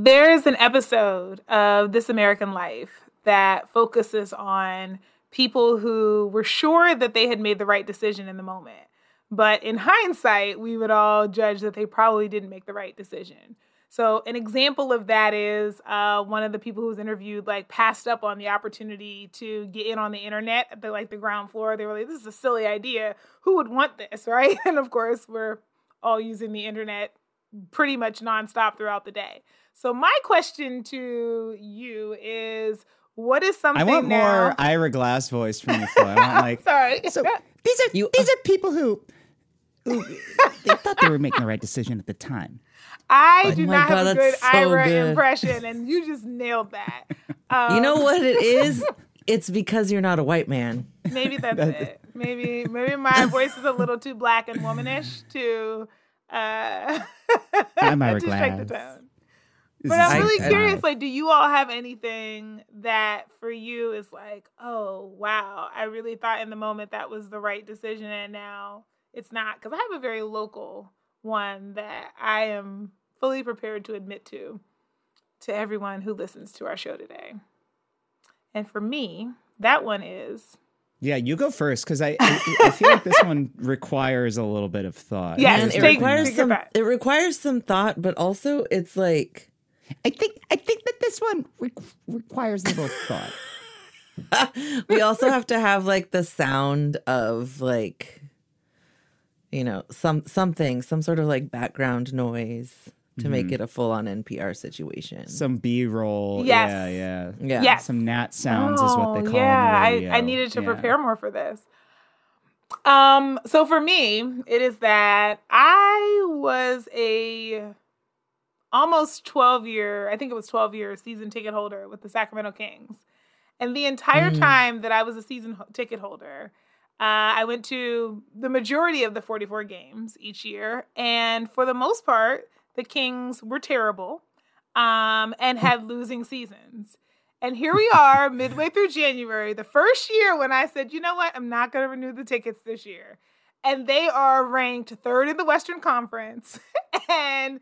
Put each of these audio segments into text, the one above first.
There's an episode of This American Life that focuses on people who were sure that they had made the right decision in the moment. But in hindsight, we would all judge that they probably didn't make the right decision. So an example of that is uh, one of the people who was interviewed like passed up on the opportunity to get in on the internet at the like the ground floor. They were like, "This is a silly idea. Who would want this, right?" And of course, we're all using the internet pretty much nonstop throughout the day. So my question to you is, what is something? I want now- more Ira Glass voice from you, Flo. I want like Sorry. so these are these are people who who they thought they were making the right decision at the time. I do not God, have a good so Ira good. impression, and you just nailed that. Um, You know what it is? It's because you're not a white man. maybe that's it. Maybe maybe my voice is a little too black and womanish to uh I'm Ira to strike the Glass. Tone. This But is I'm really I- curious. Like, do you all have anything that for you is like, oh wow, I really thought in the moment that was the right decision, and now it's not? Because I have a very local one that I am fully prepared to admit to to everyone who listens to our show today. And for me, that one is Yeah, you go first because I, I I feel like this one requires a little bit of thought. Yes, it requires some it requires some thought, but also it's like I think I think that this one re- requires a little thought. we also have to have like the sound of like you know, some something, some sort of like background noise to make it a full on NPR situation. Some B roll. Yes. Yeah, yeah. yeah. Yes. Some nat sounds is what they Oh, call yeah, them. I. I needed to Yeah. prepare more for this. Um, so for me, it is that I was a almost 12 year, I think it was 12 year season ticket holder with the Sacramento Kings. And the entire Mm. time that I was a season ho- ticket holder, uh, I went to the majority of the 44 games each year. And for the most part, the Kings were terrible um, and had losing seasons. And here we are, midway through January, the first year when I said, you know what, I'm not going to renew the tickets this year. And they are ranked third in the Western Conference and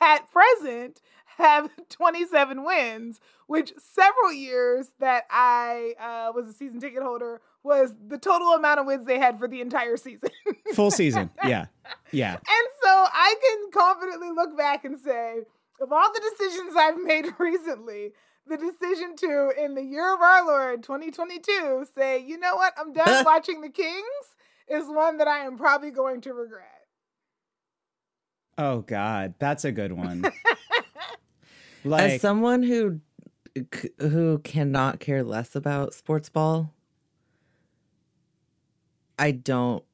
at present have 27 wins, which several years that I uh, was a season ticket holder was the total amount of wins they had for the entire season. Full season. Yeah. Yeah. And so I can confidently look back and say, of all the decisions I've made recently, the decision to, in the year of our Lord 2022, say, you know what, I'm done watching the Kings is one that I am probably going to regret. Oh God, that's a good one. like As someone who who cannot care less about sports ball, I don't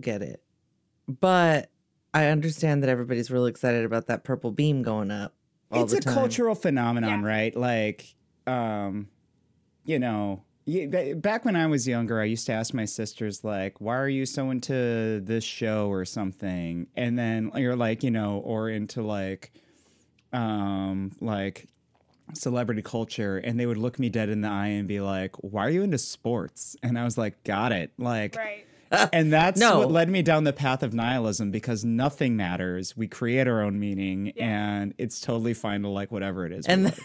get it. But I understand that everybody's really excited about that purple beam going up all it's the a time. cultural phenomenon, Yes. right? Like, um, you know, y- ba- back when I was younger, I used to ask my sisters, like, why are you so into this show or something? And then you're like, you know, or into like, um, like celebrity culture. And they would look me dead in the eye and be like, why are you into sports? And I was like, got it. Like, Right. and that's No. what led me down the path of nihilism because nothing matters. We create our own meaning, and it's totally fine to like whatever it is. And like.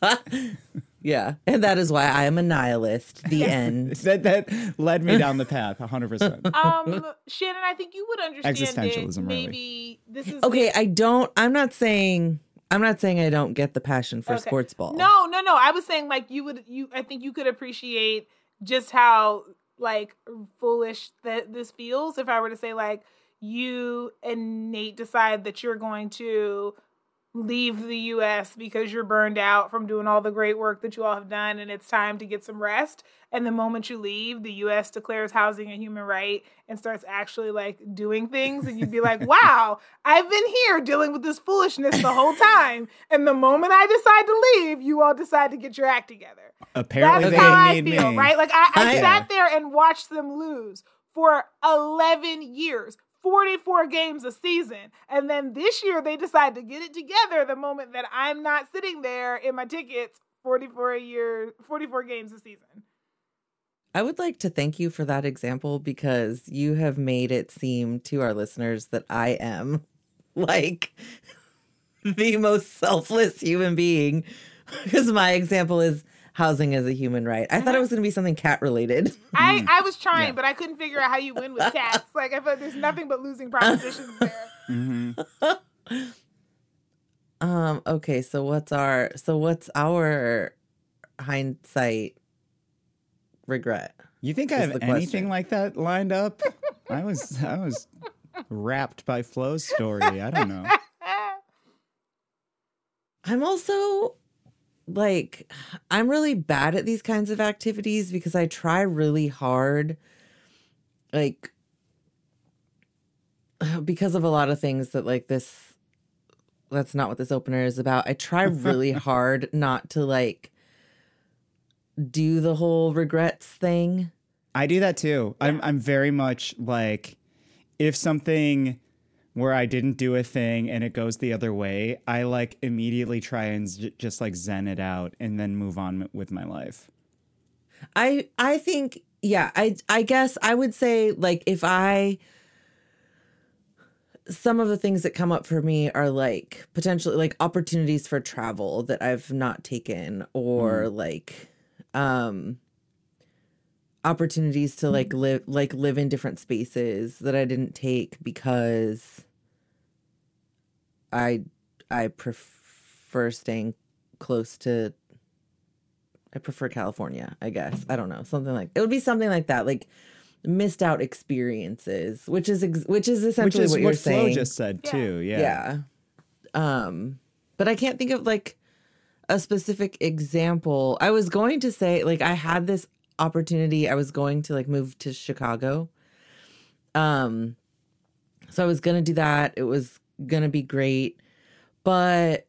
yeah, and that is why I am a nihilist. The end. that that led me down the path 100%. Um, Shannon, I think you would understand Existentialism, it. really. Maybe this is Okay, I don't. I'm not saying. I'm not saying I don't get the passion for Okay. sports ball. No, no, no. I was saying like you would you I think you could appreciate just how like foolish that this feels if I were to say like you and Nate decide that you're going to leave the US because you're burned out from doing all the great work that you all have done and it's time to get some rest. And the moment you leave, the US declares housing a human right and starts actually like doing things. And you'd be like, wow, I've been here dealing with this foolishness the whole time. And the moment I decide to leave, you all decide to get your act together. Apparently, That's how I feel, me. right? Like I, I I- sat there and watched them lose for 11 years. 44 games a season. And then this year they decide to get it together the moment that I'm not sitting there in my tickets 44 a year, 44 games a season. I would like to thank you for that example because you have made it seem to our listeners that I am like the most selfless human being because my example is housing as a human right. I thought it was going to be something cat related. I, I was trying, Yeah. but I couldn't figure out how you win with cats. Like I feel like there's nothing but losing propositions there. hmm Um okay, so what's our so what's our hindsight regret? You think I have anything question. like that lined up? I was I was wrapped by Flo's story. I don't know. I'm also like I'm really bad at these kinds of activities because I try really hard like because of a lot of things that like this that's not what this opener is about. I try really hard not to like do the whole regrets thing. I do that too. I'm I'm very much like if something where I didn't do a thing and it goes the other way, I like immediately try and j- just like zen it out and then move on with my life. I I think yeah, I I guess I would say like if I some of the things that come up for me are like potentially like opportunities for travel that I've not taken or like um opportunities to like live like live in different spaces that I didn't take because I I prefer staying close to I prefer California, I guess. I don't know. Something like it would be something like that, like missed out experiences, which is ex- which is Which essentially is what what, you're Flo saying. just said Yeah. too. Yeah. yeah. Um but I can't think of like a specific example. I was going to say like I had this opportunity. I was going to like move to Chicago. Um so I was going to do that. It was going to be great. But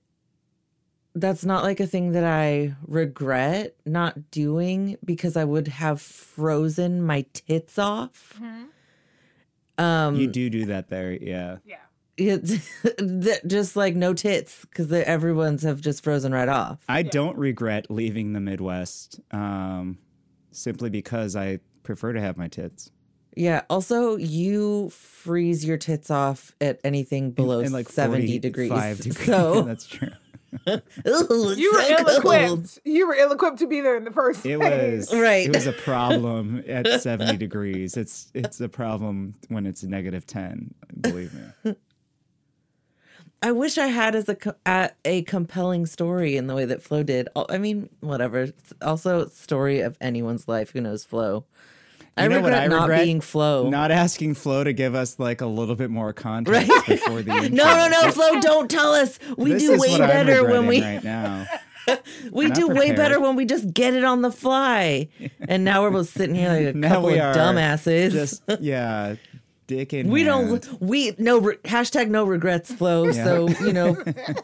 that's not like a thing that I regret not doing because I would have frozen my tits off. Mhm. Um You do do that there. Yeah. Yeah. it's th- just like no tits because everyone's have just frozen right off. I Yeah. don't regret leaving the Midwest um, simply because I prefer to have my tits. Yeah. Also, you freeze your tits off at anything below in, like 70 degrees. 45 degrees. So that's true. Ooh, it's You were so ill cold. equipped. You were ill equipped to be there in the first place. It place. was Right. It was a problem at 70 degrees. It's it's a problem when it's negative 10. Believe me. I wish I had as a a, compelling story in the way that Flo did. I mean, whatever. It's also story of anyone's life. Who knows Flo? I You know what I not regret? being Flo. Not asking Flo to give us like a little bit more context Right. before the intro. no, no, no, Flo, don't tell us. We This do way better when we right now. we do way better when we just get it on the fly. And now we're both sitting here like a Now couple of dumbasses. Just yeah, dick in we hand. don't we no re- hashtag no regrets flow. So you know,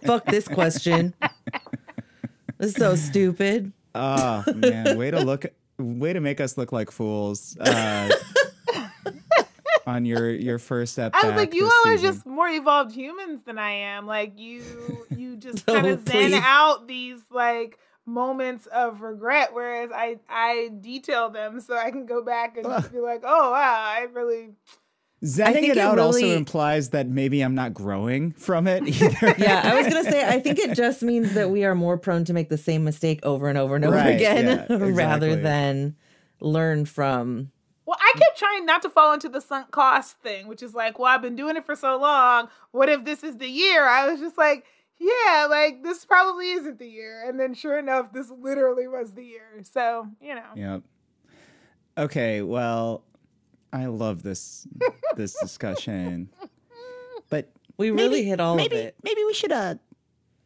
fuck this question. It's so stupid. Oh man, way to look, way to make us look like fools. Uh, on your your first step. I was like, you this all are just more evolved humans than I am. Like you, you just So kind of zen out these like moments of regret, whereas I I detail them so I can go back and just be like, oh wow, I really Zenning think it it out also really- implies that maybe I'm not growing from it either. Yeah, I was gonna say I think it just means that we are more prone to make the same mistake over and over and over Right, again yeah, rather than learn from Well, I kept trying not to fall into the sunk cost thing, which is like, well, I've been doing it for so long. What if this is the year? I was just like, yeah, like this probably isn't the year. And then sure enough, this literally was the year. So, you know. Yep. Okay, well, I love this this discussion, but we really hit all maybe of it. maybe we should uh,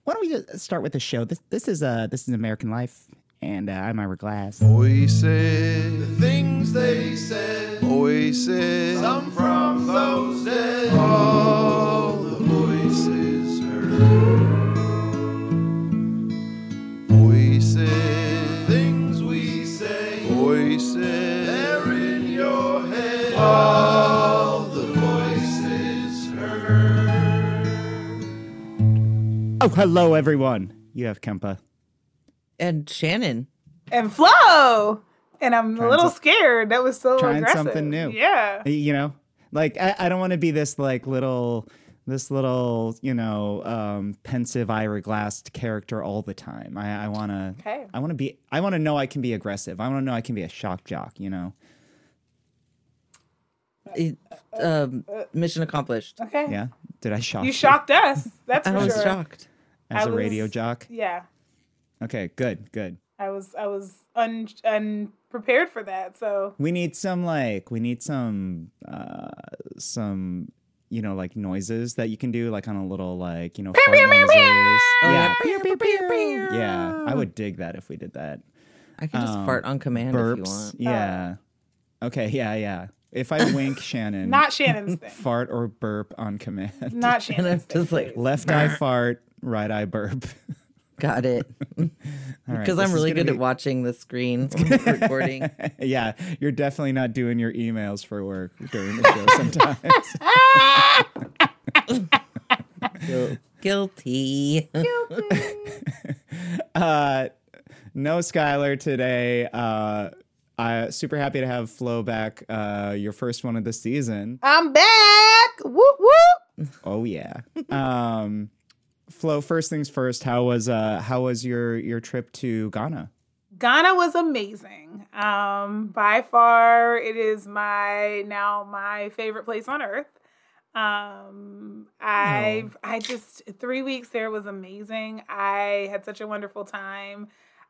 why don't we just start with the show? This this is uh this is American Life, and uh, I'm Ira Glass. Voices, the things they said. Voices, some from those dead. All Oh, hello everyone. You have Kempa. And Shannon. And Flo. And I'm a little some- scared. That was so trying aggressive. something new. Yeah. You know, like I, I don't want to be this like little this little, you know, um, pensive Ira glassed character all the time. I, I wanna Okay. I wanna be I wanna know I can be aggressive. I wanna know I can be a shock jock, you know? It- um, mission accomplished. Okay. Yeah. Did I shock You shocked us. That's I for was sure. shocked. As a radio jock? Yeah. Okay, good, good. I was I was un unprepared for that. So We need some like we need some uh some you know like noises that you can do like on a little like you know fart noises. Yeah. Yeah, I would dig that if we did that. I can just Um, fart on command if you Burps. want. Yeah. Okay, yeah, yeah. If I wink Shannon, not Shannon's thing. fart or burp on command. Not And Shannon's thing. just like. Left eye fart, right eye burp. got it. All right, Because this I'm really good be- at watching the screen recording. yeah, you're definitely not doing your emails for work during the show sometimes. Guil- Guilty. uh, no Skylar today. Uh, I super happy to have Flo back. Uh, your first one of the season. I'm back. Whoop whoop. Oh yeah. Um, Flo, first things first. How was uh how was your your trip to Ghana? Ghana was amazing. Um, by far, it is my now my favorite place on earth. Um, I I just three weeks there was amazing. I had such a wonderful time.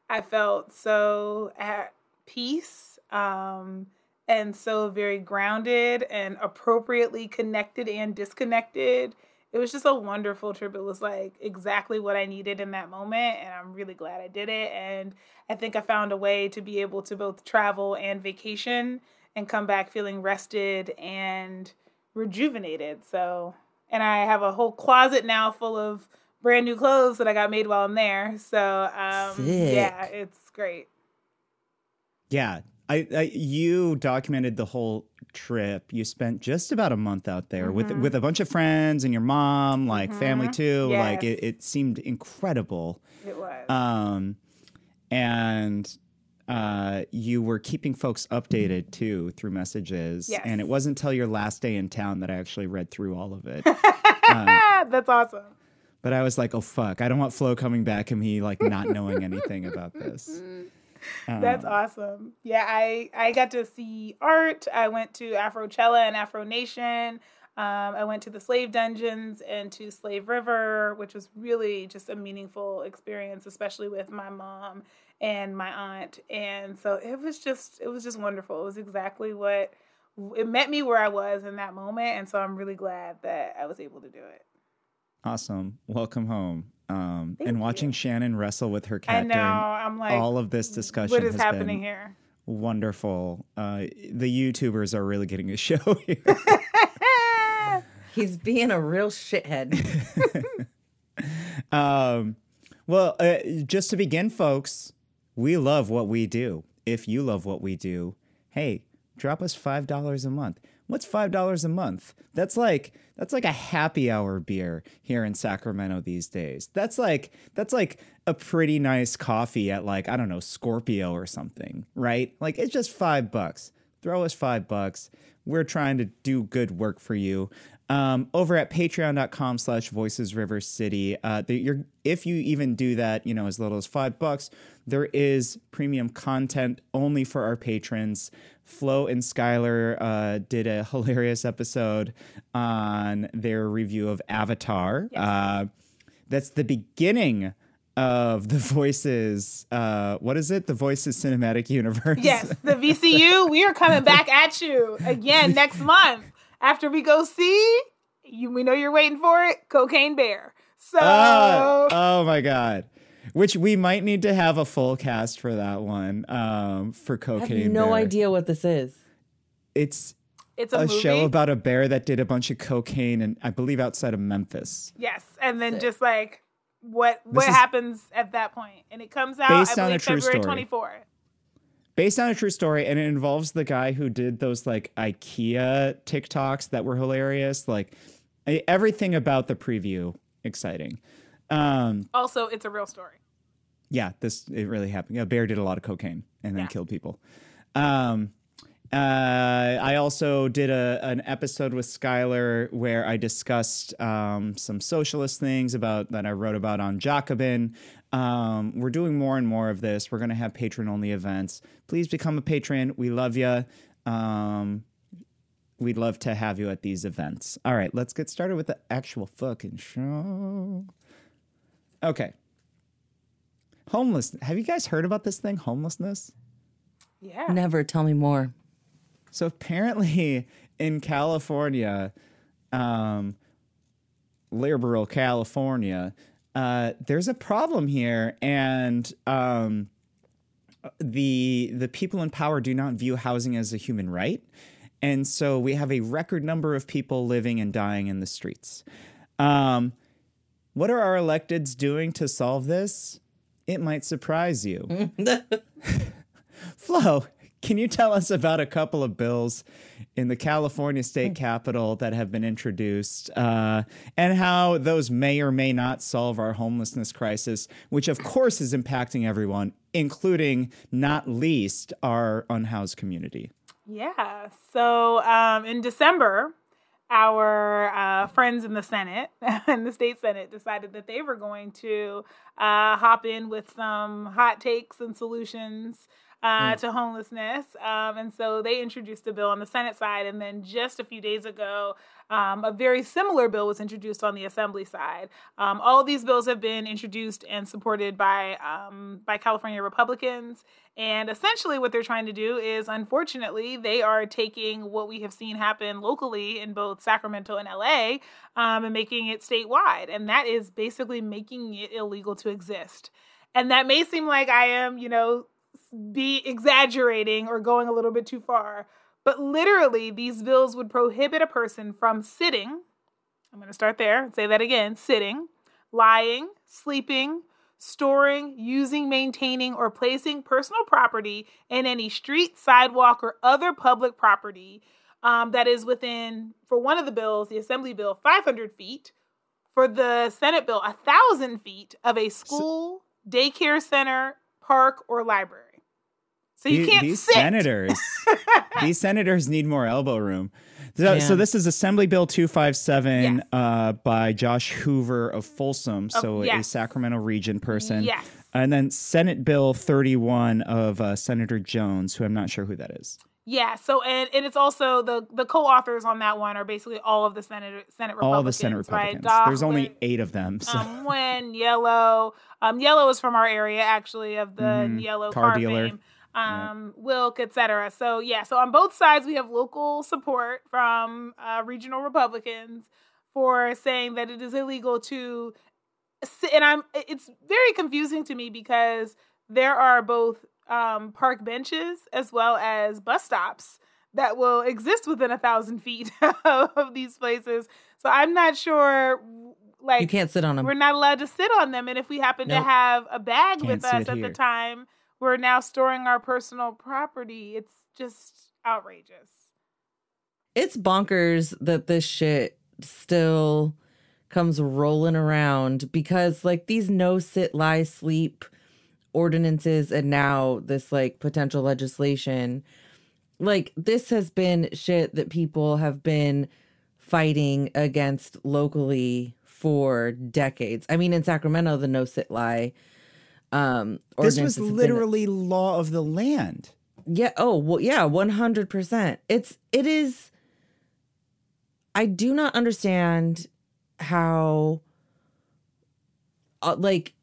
I felt so at peace. Um, and so very grounded and appropriately connected and disconnected. It was just a wonderful trip. It was like exactly what I needed in that moment, and I'm really glad I did it. And I think I found a way to be able to both travel and vacation and come back feeling rested and rejuvenated. So, and I have a whole closet now full of brand new clothes that I got made while I'm there. So, um, yeah, it's great. Yeah, I, I you documented the whole trip. You spent just about a month out there with Mhm. with a bunch of friends and your mom, like family Mhm. too. Like it, it seemed incredible. It was. Um, and uh, you were keeping folks updated too through messages. Yes. And it wasn't until your last day in town that I actually read through all of it. That's awesome. but I was like, oh fuck, I don't want Flo coming back and me like not knowing anything about this. That's Um, awesome. Yeah, I I got to see art. I went to Afrochella and Afro Nation. Um, I went to the slave dungeons and to Slave River, which was really just a meaningful experience, especially with my mom and my aunt. And so it was just it was just wonderful. It was exactly what it met me where I was in that moment, and so I'm really glad that I was able to do it. Awesome. Welcome home. Um, Thank and watching you. Shannon wrestle with her I cat know. I'm like, all of this discussion what is has happening been here? wonderful. Uh, the YouTubers are really getting a show here. He's being a real shithead. um, well, uh, just to begin, folks, we love what we do. If you love what we do, hey, drop us five dollars a month. What's five dollars a month? That's like that's like a happy hour beer here in Sacramento these days. That's like that's like a pretty nice coffee at like I don't know Scorpio or something, right? Like it's just five bucks. Throw us five bucks. We're trying to do good work for you. Um, over at patreon.com slash voices river city uh, the, if you even do that you know as little as five bucks there is premium content only for our patrons. Flo and skylar uh, did a hilarious episode on their review of avatar. Uh, that's the beginning of the voices uh, what is it? The voices cinematic universe. Yes, the VCU, we are coming back at you again next month. After we go see, you we know you're waiting for it, Cocaine Bear. So Ah, oh my god. Which we might need to have a full cast for that one. Um, for I cocaine. have no Bear. idea what this is. It's it's a, a, movie. show about a bear that did a bunch of cocaine and I believe outside of Memphis. yes, and then Sick. just like what what is happed at that point, and it comes out based I on a believe true February story. 24th. Based on a true story, and it involves the guy who did those like IKEA TikToks that were hilarious. Like everything about the preview exciting. Um, Also, it's a real story. yeah, this it really happened. Yeah, bear did a lot of cocaine and then Yeah. killed people. Um, Uh, I also did a an episode with Skylar where I discussed um, some socialist things about that I wrote about on Jacobin. Um, we're doing more and more of this. We're going to have patron only events. Please become a patron. We love you. Um, we'd love to have you at these events. All right, let's get started with the actual fucking show. Okay. Homeless. Have you guys heard about this thing, homelessness? Yeah. Never tell me more. So apparently in California, um, liberal California, uh, there's a problem here, and um, the the people in power do not view housing as a human right, and so we have a record number of people living and dying in the streets. Um, what are our electeds doing to solve this? It might surprise you. Flo, can you tell us about a couple of bills in the California state capitol that have been introduced uh, and how those may or may not solve our homelessness crisis, which of course is impacting everyone, including not least our unhoused community? Yeah. So um, in December, our uh, friends in the Senate and the state Senate decided that they were going to uh, hop in with some hot takes and solutions uh, to homelessness. Um, and so they introduced a bill on the Senate side. And then just a few days ago, um, a very similar bill was introduced on the Assembly side. Um, all these bills have been introduced and supported by um, by California Republicans. And essentially, what they're trying to do is, unfortunately, they are taking what we have seen happen locally in both Sacramento and LA um, and making it statewide. And that is basically making it illegal to exist. And that may seem like I am, you know, be exaggerating or going a little bit too far. But literally, these bills would prohibit a person from sitting. I'm going to start there and say that again sitting, lying, sleeping, storing, using, maintaining, or placing personal property in any street, sidewalk, or other public property um, that is within, for one of the bills, the Assembly bill, 500 feet. For the Senate bill, 1,000 feet of a school, daycare center, park, or library. So you The- can't these sit. senators, these senators need more elbow room. So, Yeah. so this is Assembly Bill 257 Yes. uh, by Josh Hoover of Folsom, so a. Sacramento region person. Yes. And then Senate Bill 31 of uh, Senator Jones, who I'm not sure who that is. Yeah, so and, and it's also the the co-authors on that one are basically all of the Senate Senate Republicans. All the Senate Republicans. Right? There's only eight of them. So. um, when Niello, um, Niello is from our area actually of the Mhm. Niello Car car, dealer. fame. Um, Wilk, etc. So yeah, so on both sides we have local support from uh, regional Republicans for saying that it is illegal to and I'm it's very confusing to me because there are both um, park benches as well as bus stops that will exist within a thousand feet of these places. So I'm not sure, like you can't sit on them. we're not allowed to sit on them, and if we happen to have a bag Can't with us at here. the time, we're now storing our personal property. It's just outrageous. it's bonkers that this shit still comes rolling around because like these no sit lie sleep ordinances and now this like potential legislation like this has been shit that people have been fighting against locally for decades. I mean in Sacramento the no sit lie um this was literally law of the land. yeah. Oh, well, yeah, 100%. It's, it is, I do not understand how, uh, like,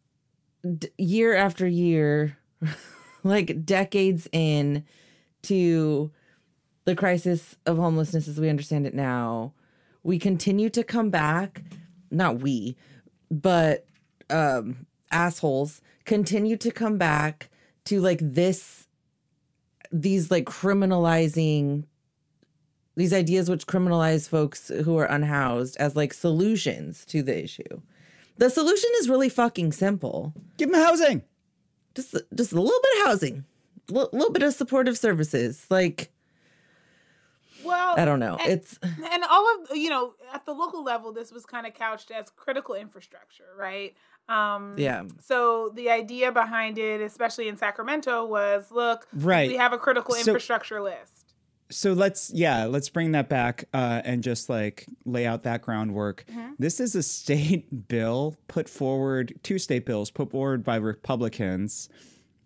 d- year after year, like decades in to the crisis of homelessness as we understand it now, we continue to come back, not we, but um assholes continue to come back to like this these like criminalizing these ideas which criminalize folks who are unhoused as like solutions to the issue. The solution is really fucking simple. Give them housing. Just just a little bit of housing, a little bit of supportive services. Like Well, I don't know. and- It's and all of you know at the local level this was kind of couched as critical infrastructure right um yeah. so the idea behind it especially in sacramento was look Right. we have a critical So- infrastructure list so let's yeah let's bring that back uh, and just like lay out that groundwork this is a state bill put forward two state bills put forward by republicans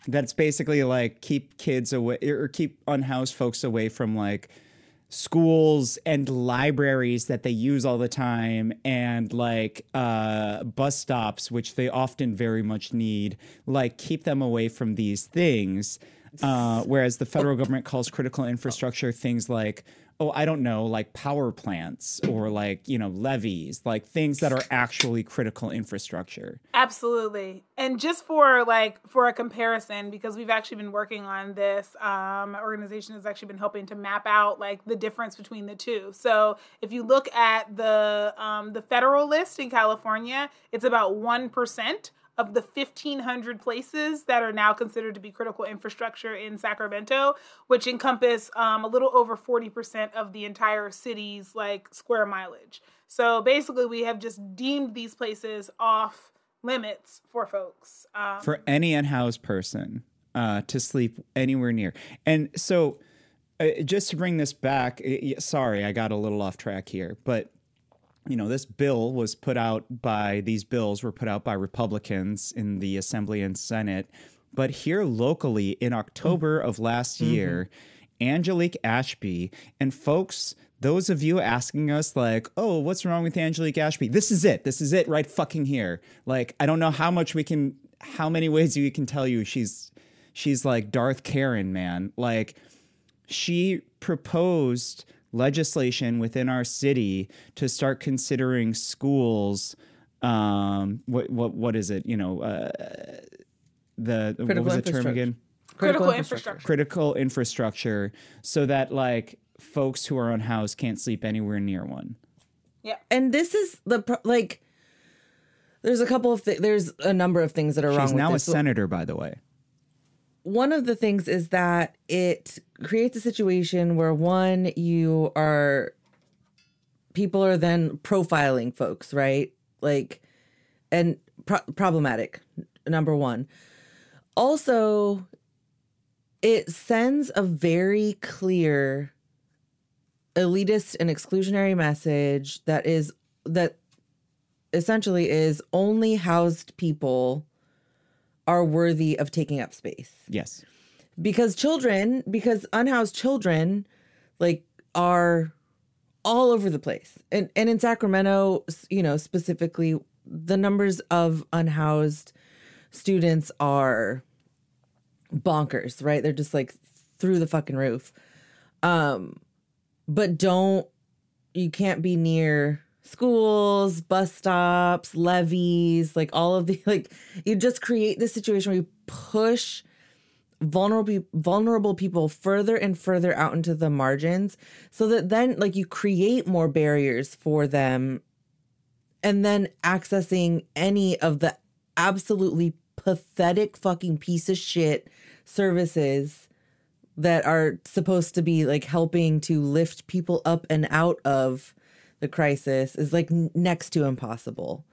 that's basically like keep kids away or keep unhoused folks away from like schools and libraries that they use all the time and like uh, bus stops which they often very much need like keep them away from these things. Uh, whereas the federal government calls critical infrastructure things like oh i don't know like power plants or like you know levees like things that are actually critical infrastructure Absolutely. And just for like for a comparison, because we've actually been working on this, um, our organization has actually been helping to map out like the difference between the two. So if you look at the um, the federal list in California, it's about one percent of the 1500 places that are now considered to be critical infrastructure in Sacramento, which encompass um, a little over 40% of the entire city's like square mileage. So basically, we have just deemed these places off limits for folks. Um, for any unhoused person uh, to sleep anywhere near. And so, uh, just to bring this back, sorry, I got a little off track here, but you know, this bill was put out by these bills were put out by Republicans in the Assembly and Senate. But here locally in October of last mm-hmm. year, Angelique Ashby and folks, those of you asking us like, "Oh, what's wrong with Angelique Ashby?" This is it. This is it right fucking here. Like, I don't know how much we can how many ways we can tell you she's she's like Darth Karen, man. Like she proposed legislation within our city to start considering schools um what what what is it you know uh the what Critical was the term infrastructure. again critical infrastructure. critical infrastructure so that like folks who are unhoused can't sleep anywhere near one Yeah, And this is the pro- like. There's a couple of th- there's a number of things that are wrong she's with now a senator by the way one of the things is that it creates a situation where one you are people are then profiling folks right? Like and pro- problematic number one. Also it sends a very clear elitist and exclusionary message that is that essentially is only housed people are worthy of taking up space. Yes. Because children because unhoused children like are all over the place. And and in sacramento you know specifically the numbers of unhoused students are bonkers right? They're just like through the fucking roof. Um but don't you can't be near schools bus stops levees like all of the like you just create this situation where you push vulnerable vulnerable people further and further out into the margins so that then like you create more barriers for them and then accessing any of the absolutely pathetic fucking piece of shit services that are supposed to be like helping to lift people up and out of the crisis is like next to impossible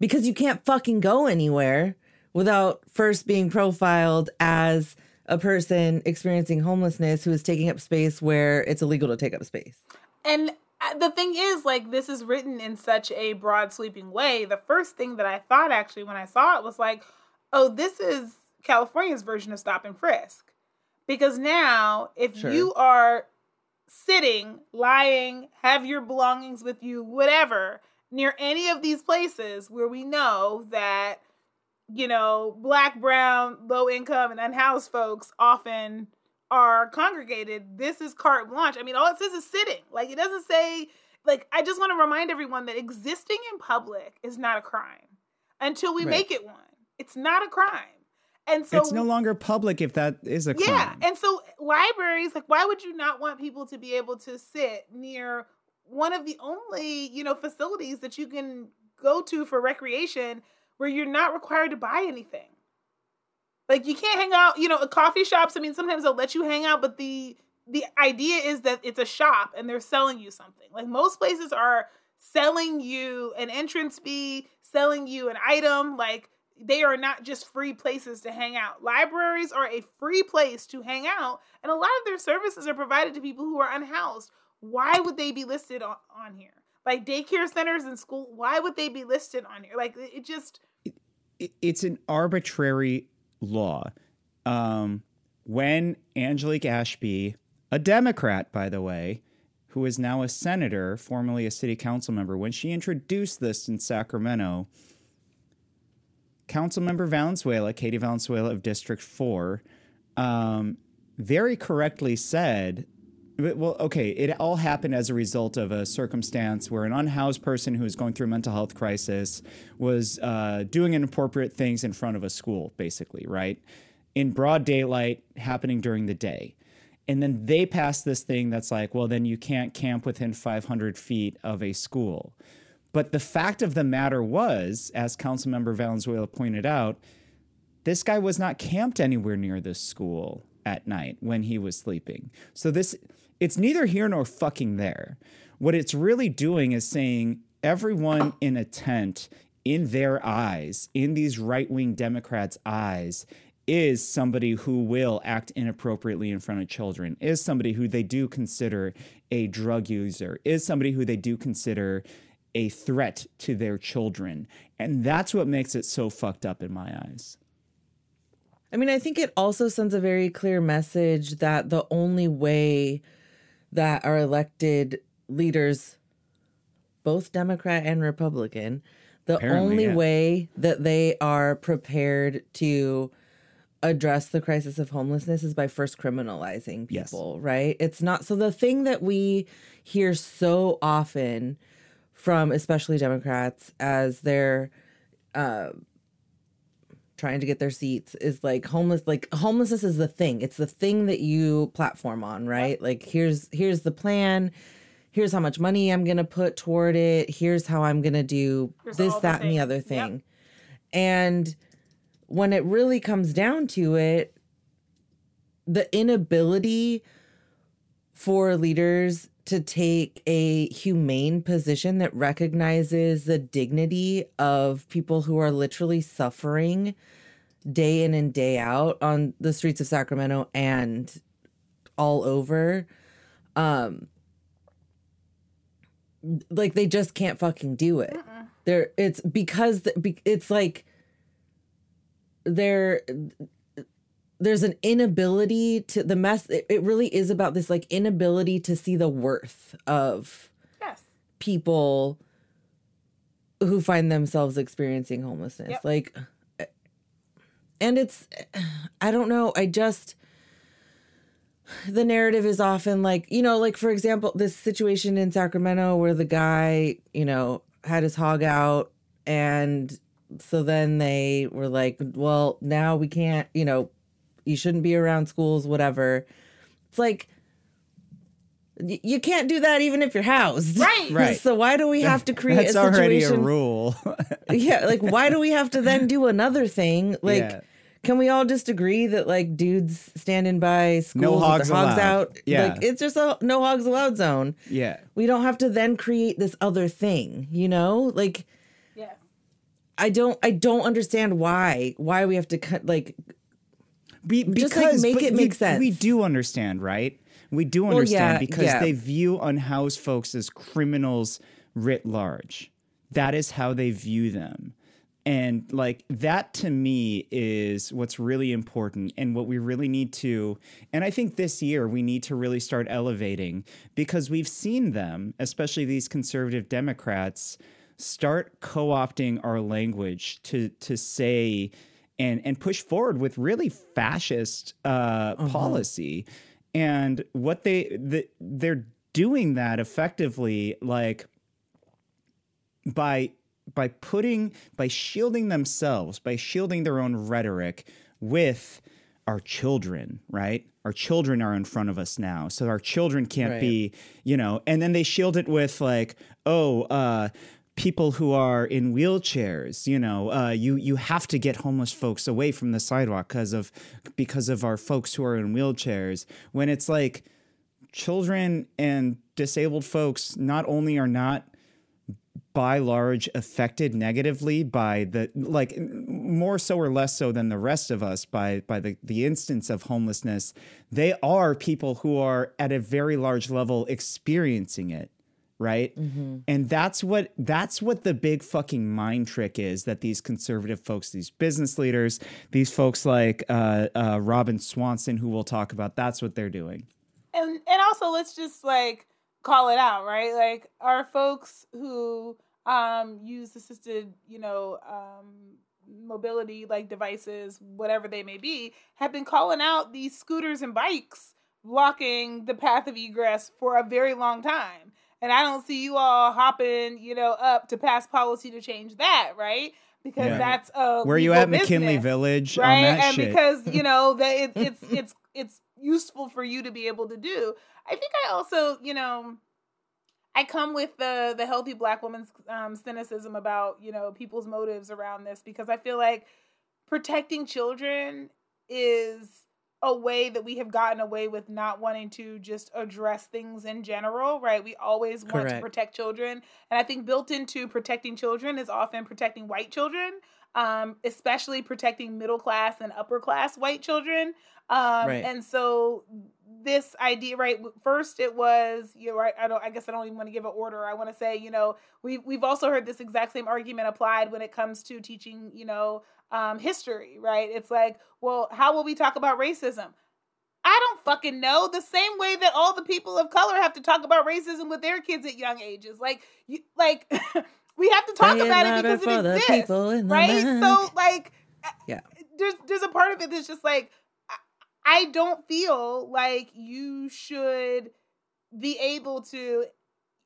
because you can't fucking go anywhere without first being profiled as a person experiencing homelessness who is taking up space where it's illegal to take up space. And uh, the thing is, like, this is written in such a broad, sweeping way. The first thing that I thought actually when I saw it was like, oh, this is California's version of stop and frisk. Because now, if Sure. you are sitting, lying, have your belongings with you, whatever, near any of these places where we know that, you know, black, brown, low income, and unhoused folks often are congregated, this is carte blanche. I mean, all it says is sitting. Like, it doesn't say, like, I just want to remind everyone that existing in public is not a crime until we Right. make it one. It's not a crime. And so it's no longer public if that is a crime. yeah, and so libraries, like, why would you not want people to be able to sit near one of the only, you know, facilities that you can go to for recreation where you're not required to buy anything? Like, you can't hang out, you know, at coffee shops. I mean, sometimes they'll let you hang out, but the the idea is that it's a shop and they're selling you something. Like most places are selling you an entrance fee, selling you an item. Like they are not just free places to hang out. Libraries are a free place to hang out, and a lot of their services are provided to people who are unhoused. Why would they be listed on, on here? Like daycare centers and school, why would they be listed on here? Like it just it- it's an arbitrary law. Um, when Angelique Ashby, a Democrat, by the way, who is now a senator, formerly a city council member, when she introduced this in Sacramento, Councilmember Valenzuela, Katie Valenzuela of District 4, um, very correctly said well, okay, it all happened as a result of a circumstance where an unhoused person who was going through a mental health crisis was uh, doing inappropriate things in front of a school, basically, right? In broad daylight, happening during the day. And then they passed this thing that's like, well, then you can't camp within 500 feet of a school. But the fact of the matter was, as Councilmember Valenzuela pointed out, this guy was not camped anywhere near this school at night when he was sleeping. So this it's neither here nor fucking there. What it's really doing is saying everyone in a tent in their eyes, in these right-wing Democrats' eyes, is somebody who will act inappropriately in front of children, is somebody who they do consider a drug user, is somebody who they do consider a threat to their children. And that's what makes it so fucked up in my eyes. I mean, I think it also sends a very clear message that the only way that our elected leaders, both Democrat and Republican, the Apparently, only yeah. way that they are prepared to address the crisis of homelessness is by first criminalizing Yes. people, right? It's not so the thing that we hear so often from especially Democrats as they're uh, trying to get their seats is like homeless like homelessness is the thing. It's the thing that you platform on right? Like here's here's the plan. Here's how much money i'm gonna put toward it. Here's how i'm gonna do Here's this that and the other things. Yep. thing. And when it really comes down to it the inability for leaders to take a humane position that recognizes the dignity of people who are literally suffering day in and day out on the streets of Sacramento and all over um like they just can't fucking do it. They're it's because it's like they're there's an inability to the mess it, it really is about this like inability to see the worth of yes. people who find themselves experiencing homelessness Yep. like and it's i don't know i just the narrative is often like you know like for example this situation in sacramento where the guy you know had his hog out and so then they were like well now we can't you know you shouldn't be around schools whatever it's like y- you can't do that even if you're housed Right. Right. so why do we have to create That's a already a rule. yeah like why do we have to then do another thing like Yeah. can we all just agree that like dudes standing by schools No with hogs their hogs allowed. out Yeah. like it's just a no hogs allowed zone yeah. we don't have to then create this other thing you know like Yeah. i don't i don't understand why why we have to cut like Be, Just, like, because make it we- make sense. We do understand, right? We do Well, understand yeah, because yeah. they view unhoused folks as criminals writ large. That is how they view them. And like that to me is what's really important and what we really need to and I think this year we need to really start elevating because we've seen them, especially these conservative Democrats, start co-opting our language to to say and and push forward with really fascist uh, policy. And what they the, they're doing that effectively like by by putting by shielding themselves by shielding their own rhetoric with our children right? Our children are in front of us now so our children can't Right. be you know and then they shield it with like oh uh people who are in wheelchairs you know uh, you you have to get homeless folks away from the sidewalk because of because of our folks who are in wheelchairs. When it's like children and disabled folks not only are not by large affected negatively by the like more so or less so than the rest of us by by the the instance of homelessness they are people who are at a very large level experiencing it right and that's what that's what the big fucking mind trick is that these conservative folks these business leaders these folks like uh, uh, robin swanson who we'll talk about that's what they're doing and and also let's just like call it out, right? Like our folks who um use assisted, you know, um mobility like devices, whatever they may be, have been calling out these scooters and bikes blocking the path of egress for a very long time. And I don't see you all hopping, you know, up to pass policy to change that, right? Because Yeah. that's a where you at mckinley business village on right that and shit because you know that it, it's it's it's useful for you to be able to do i think i also you know i come with the the healthy black woman's um, cynicism about you know people's motives around this because i feel like protecting children is a way that we have gotten away with not wanting to just address things in general, right? We always want to protect children. And I think built into protecting children is often protecting white children, um, especially protecting middle class and upper class white children. Um, Right. And so this idea, right? First, it was you know, right. I don't. I guess I don't even want to give an order. I want to say, you know, we we've also heard this exact same argument applied when it comes to teaching, you know, um, history, right? It's like, well, how will we talk about racism? I don't fucking know. The same way that all the people of color have to talk about racism with their kids at young ages. Like, you, like we have to talk about it because it exists, people in the right? So, like, Yeah. there's there's a part of it that's just like I, I don't feel like you should be able to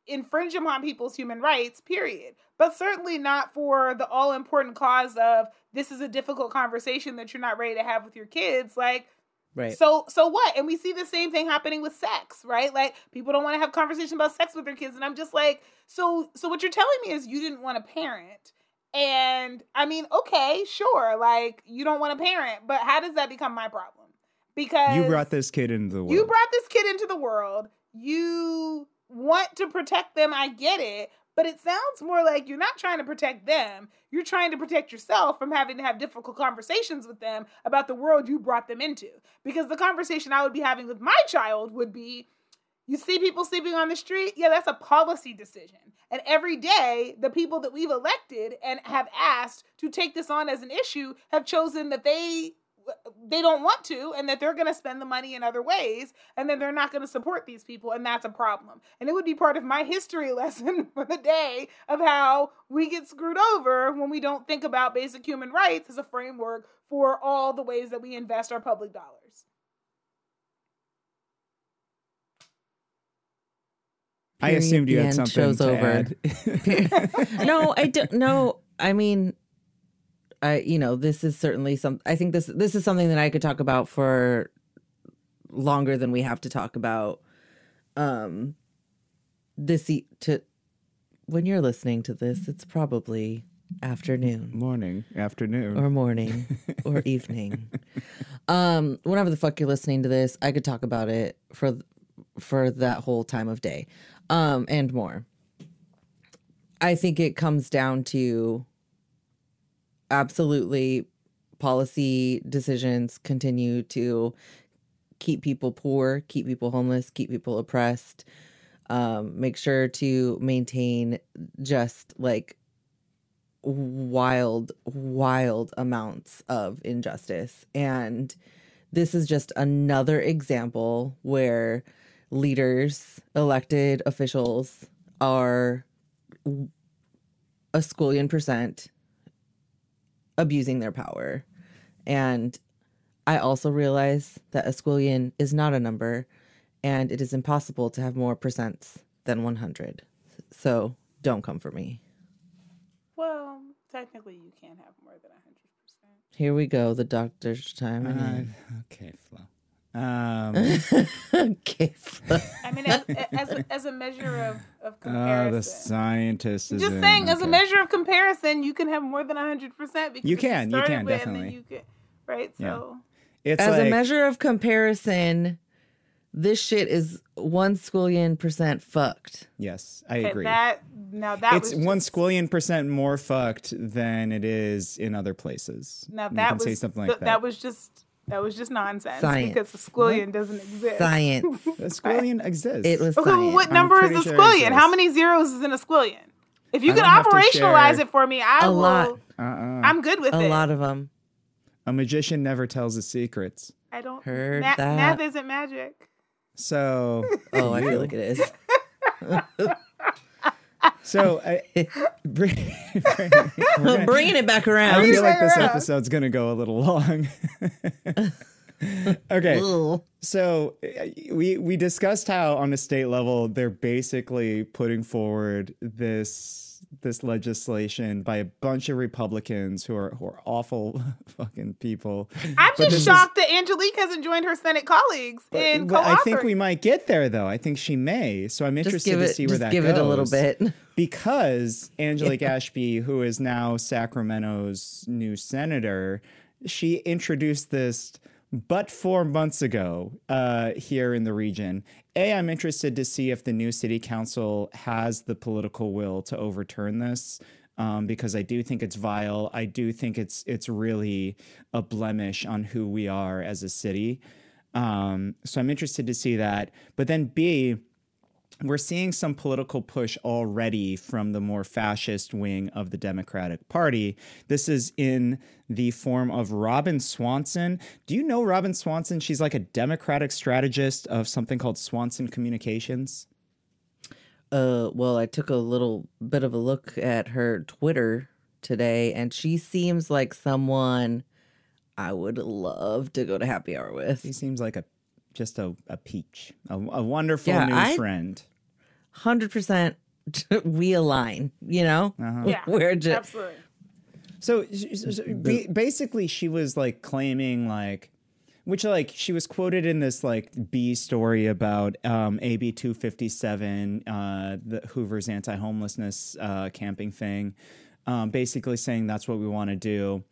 infringe upon people's human rights, period. But certainly not for the all important cause of this is a difficult conversation that you're not ready to have with your kids. Like, Right. so so what? And we see the same thing happening with sex, right? Like people don't want to have conversation about sex with their kids, and I'm just like, so so what you're telling me is you didn't want to parent. And I mean, okay, sure, like you don't want to parent, but how does that become my problem? Because you brought this kid into the world you brought this kid into the world. You want to protect them. I get it. But it sounds more like you're not trying to protect them. You're trying to protect yourself from having to have difficult conversations with them about the world you brought them into. Because the conversation I would be having with my child would be you see people sleeping on the street? Yeah, that's a policy decision. And every day, the people that we've elected and have asked to take this on as an issue have chosen that they they don't want to and that they're going to spend the money in other ways and then they're not going to support these people and that's a problem. And it would be part of my history lesson for the day of how we get screwed over when we don't think about basic human rights as a framework for all the ways that we invest our public dollars. i assumed you the had end, something show's to over. add. no, I don't. No, I mean, I you know this is certainly some. I think this this is something that I could talk about for longer than we have to talk about. Um, this e- to when you're listening to this, it's probably afternoon morning afternoon or morning or evening. Um, whenever the fuck you're listening to this, I could talk about it for for that whole time of day, um, and more. I think it comes down to absolutely policy decisions continue to keep people poor, keep people homeless, keep people oppressed. Um, make sure to maintain just like wild, wild amounts of injustice. And this is just another example where leaders, elected officials are a squillion percent abusing their power. And I also realize that a squillion is not a number and it is impossible to have more percents than 100. So don't come for me. Well, technically, you can't have more than 100%. Here we go, the doctor's time. Uh, okay flo um okay. I mean, as, as, a, as a measure of, of oh comparison. the scientist is Just in. saying, as a measure of comparison, you can have more than 100% because You can, you started can, with and then definitely. You can, right? Yeah. So, it's As like, a measure of comparison, this shit is one squillion percent fucked. Yes, I Okay, agree. That now that it's was one just- squillion percent more fucked than it is in other places. Now You that can was say something like th- that. was just that was just nonsense Science. because the squillion doesn't exist. Science. a squillion exists. It was Okay, well, what number is a sure squillion? How many zeros is in a squillion? If you I can don't have to operationalize it for me, I A will. lot. Uh-uh. I'm good with A it. lot of them. A magician never tells his secrets. I don't. Heard ma- that. Math isn't magic. So, Oh, I feel like it is. so I, bring, bring, gonna- Bringing it back around. I feel like this around. episode's gonna go a little long. okay, Ugh. so uh, we we discussed how on a state level they're basically putting forward this this legislation by a bunch of Republicans who are who are awful fucking people. I'm But this just is- shocked that Angelique hasn't joined her Senate colleagues in But I think we might get there though. I think she may. So I'm Just interested give to see where Just that give goes. it a little bit. because Angelique Ashby, who is now Sacramento's new senator, she introduced this but four months ago uh, here in the region. A, I'm interested to see if the new city council has the political will to overturn this. Um, because I do think it's vile. I do think it's it's really a blemish on who we are as a city. Um, so I'm interested to see that. But then B, we're seeing some political push already from the more fascist wing of the Democratic Party. This is in the form of Robin Swanson. Do you know Robin Swanson? She's like a Democratic strategist of something called Swanson Communications. Uh, well, I took a little bit of a look at her Twitter today, and she seems like someone I would love to go to happy hour with. She seems like a just a, a peach, a, a wonderful Yeah, new I- friend. Hundred percent, we align. You know, Uh-huh. Yeah, we're just absolutely. So, so- so ba- basically, she was like claiming like, which like she was quoted in this like B story about um, AB two fifty seven, uh, the Hoover's anti homelessness uh, camping thing, um, basically saying that's what we want to do.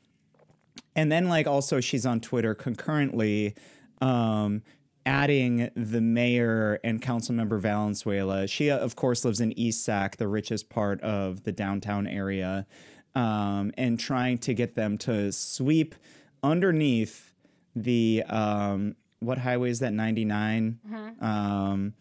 And then like also she's on Twitter concurrently um adding the mayor and council member Valenzuela. She uh, of course lives in East Sac, the richest part of the downtown area. Um, and trying to get them to sweep underneath the um, what highway is that 99 um,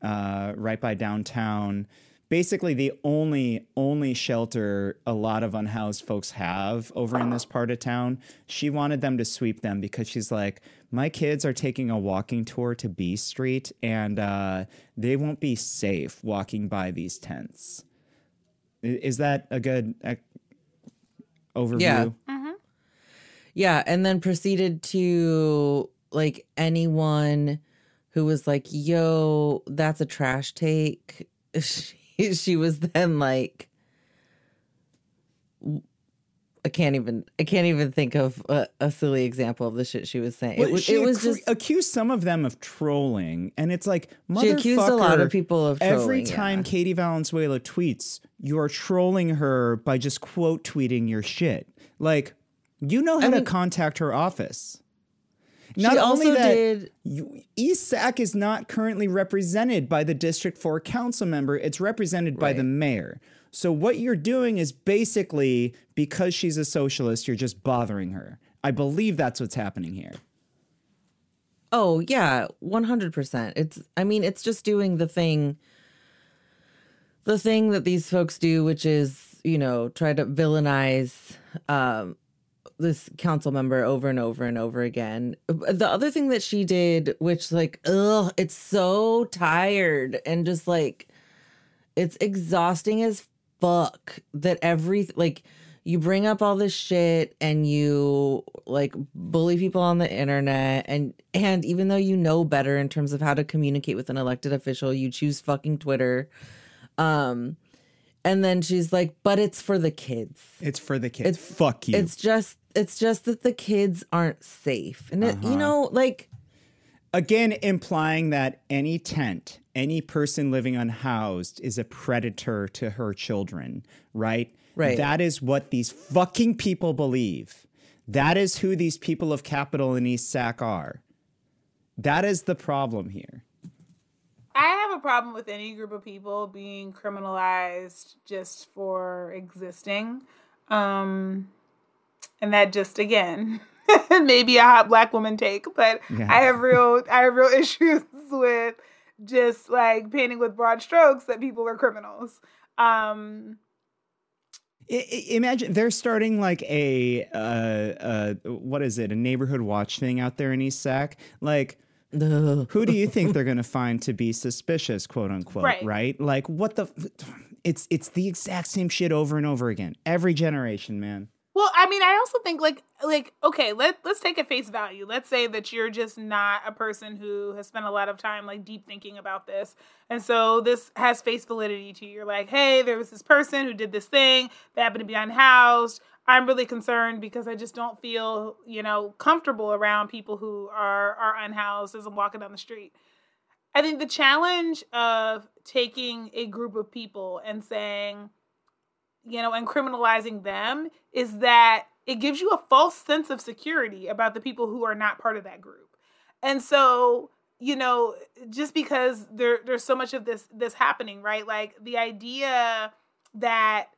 uh, right by downtown basically the only only shelter a lot of unhoused folks have over in this part of town she wanted them to sweep them because she's like my kids are taking a walking tour to b street and uh, they won't be safe walking by these tents is that a good uh, overview Yeah. Yeah, and then proceeded to like anyone who was like, "Yo, that's a trash take." She, was then like I can't even I can't even think of a, a silly example of the shit she was saying. Well, it was she it was just accused some of them of trolling, and it's like she accused a lot of people of Every time yeah. Katie Valenzuela tweets, you are trolling her by just quote tweeting your shit. Like, you know how to mean- contact her office. She Not also only that, did you, East Sac is not currently represented by the District 4 council member, it's represented by the mayor. So what you're doing is basically because she's a socialist, you're just bothering her. I believe that's what's happening here. Oh yeah, one hundred percent. It's I mean, it's just doing the thing the thing that these folks do, which is, you know, try to villainize um this council member over and over and over again. The other thing that she did, which like, ugh, it's so tired and just like it's exhausting as fuck that every like you bring up all this shit and you like bully people on the internet and and even though you know better in terms of how to communicate with an elected official you choose fucking twitter um and then she's like but it's for the kids It's for the kids. It's- Fuck you. it's just it's just that the kids aren't safe and it, Uh-huh. you know like Again, implying that any tent, any person living unhoused is a predator to her children, right? Right. That is what these fucking people believe. That is who these people of Capital and East Sac are. That is the problem here. I have a problem with any group of people being criminalized just for existing. Um, and that just again, maybe a hot black woman take, but Yeah. I have real I have real issues with just like painting with broad strokes that people are criminals. Um, I, I- imagine they're starting like a uh, uh, what is it? A neighborhood watch thing out there in East Sac. Like, Ugh. who do you think they're going to find to be suspicious, quote unquote? Right. Like, what the? It's it's the exact same shit over and over again. Every generation, man. Well, I mean, I also think like like okay, let let's take at face value. Let's say that you're just not a person who has spent a lot of time like deep thinking about this. And so this has face validity to you. You're like, "Hey, there was this person who did this thing. They happened to be unhoused. I'm really concerned because I just don't feel, you know, comfortable around people who are are unhoused as I'm walking down the street." I think the challenge of taking a group of people and saying, you know, and criminalizing them is that it gives you a false sense of security about the people who are not part of that group. And so, you know, just because there there's so much of this this happening, right? Like the idea that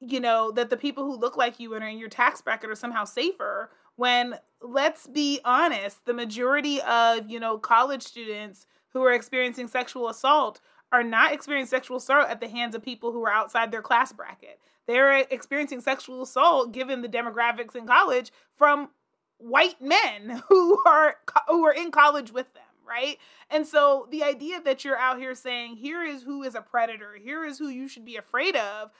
you know, that the people who look like you and are in your tax bracket are somehow safer when let's be honest, the majority of, you know, college students who are experiencing sexual assault are not experiencing sexual assault at the hands of people who are outside their class bracket. They're experiencing sexual assault given the demographics in college from white men who are who are in college with them, right? And so the idea that you're out here saying here is who is a predator, here is who you should be afraid of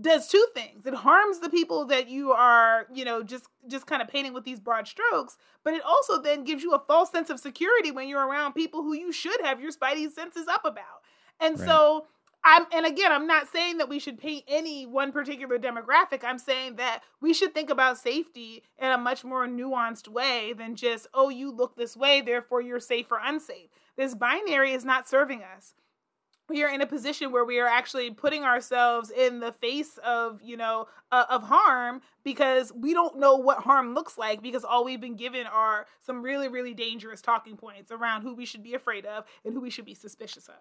does two things. It harms the people that you are, you know, just just kind of painting with these broad strokes, but it also then gives you a false sense of security when you're around people who you should have your spidey senses up about. And Right. so I'm and again, I'm not saying that we should paint any one particular demographic. I'm saying that we should think about safety in a much more nuanced way than just, oh, you look this way, therefore you're safe or unsafe. This binary is not serving us we are in a position where we are actually putting ourselves in the face of you know uh, of harm because we don't know what harm looks like because all we've been given are some really really dangerous talking points around who we should be afraid of and who we should be suspicious of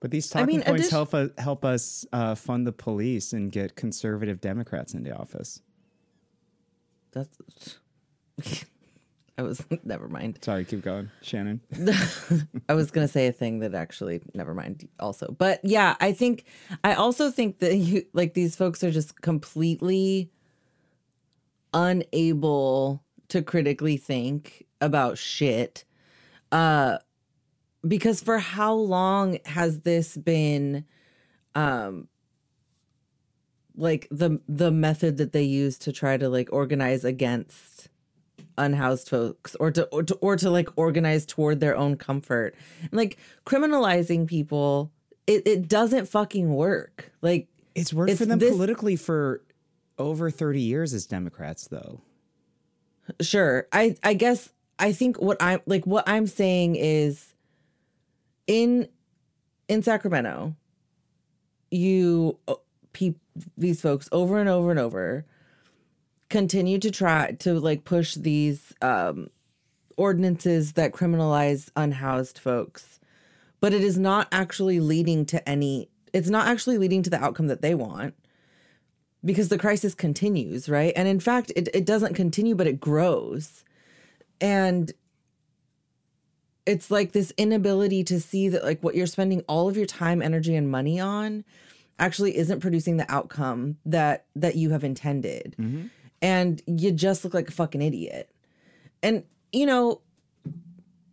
But these I talking mean, points addition- help us help us uh, fund the police and get conservative Democrats into office. That's. I was never mind. Sorry, keep going, Shannon. I was gonna say a thing that actually never mind. Also, but yeah, I think I also think that you like these folks are just completely unable to critically think about shit. Uh, because for how long has this been, um, like the the method that they use to try to like organize against unhoused folks or to or to, or to like organize toward their own comfort? And like criminalizing people it, it doesn't fucking work. Like It's worked It's for them this- politically for over 30 years as Democrats, though. sure. I i guess i think what i'm like what i'm saying is in in sacramento you pe- these folks over and over and over continue to try to like push these um ordinances that criminalize unhoused folks. But it is not actually leading to any it's not actually leading to the outcome that they want because the crisis continues right? And in fact it, it doesn't continue but it grows. And it's like this inability to see that like what you're spending all of your time energy and money on actually isn't producing the outcome that that you have intended. Mm-hmm. And you just look like a fucking idiot. And you know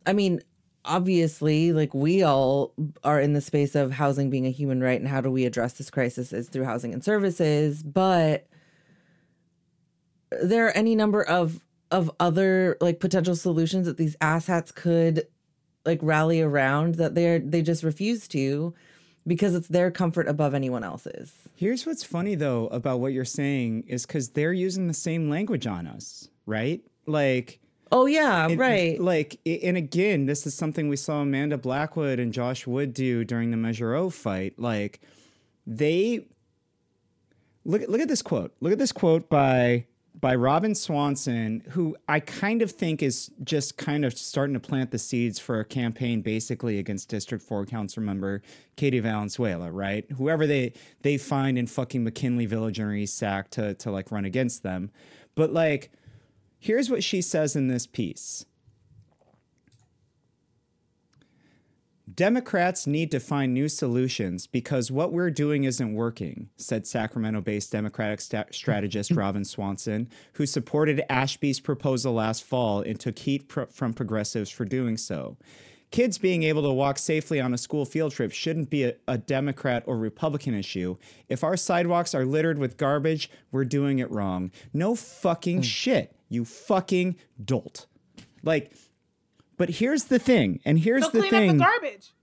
i mean obviously like we all are in the space of housing being a human right and how do we address this crisis is through housing and services. But there are any number of of other like potential solutions that these asshats could like rally around that they're they just refuse to because it's their comfort above anyone else's Here's what's funny though about what you're saying is because they're using the same language on us, right? Like, oh yeah and- right Like, and again, this is something we saw Amanda Blackwood and Josh Wood do during the Measure O fight. Like, they look look at this quote. Look at this quote by by Robin Swanson, who I kind of think is just kind of starting to plant the seeds for a campaign basically against District 4 Council member Katie Valenzuela, right? Whoever they they find in fucking McKinley Village or East Sac to to like run against them. But like here's what she says in this piece. Democrats need to find new solutions because what we're doing isn't working, said Sacramento based Democratic sta- strategist Robin Swanson, who supported Ashby's proposal last fall and took heat pr- from progressives for doing so. Kids being able to walk safely on a school field trip shouldn't be a, a Democrat or Republican issue. If our sidewalks are littered with garbage, we're doing it wrong. No fucking hmm. shit, you fucking dolt. Like, but here's the thing, and here's So the clean thing up the garbage.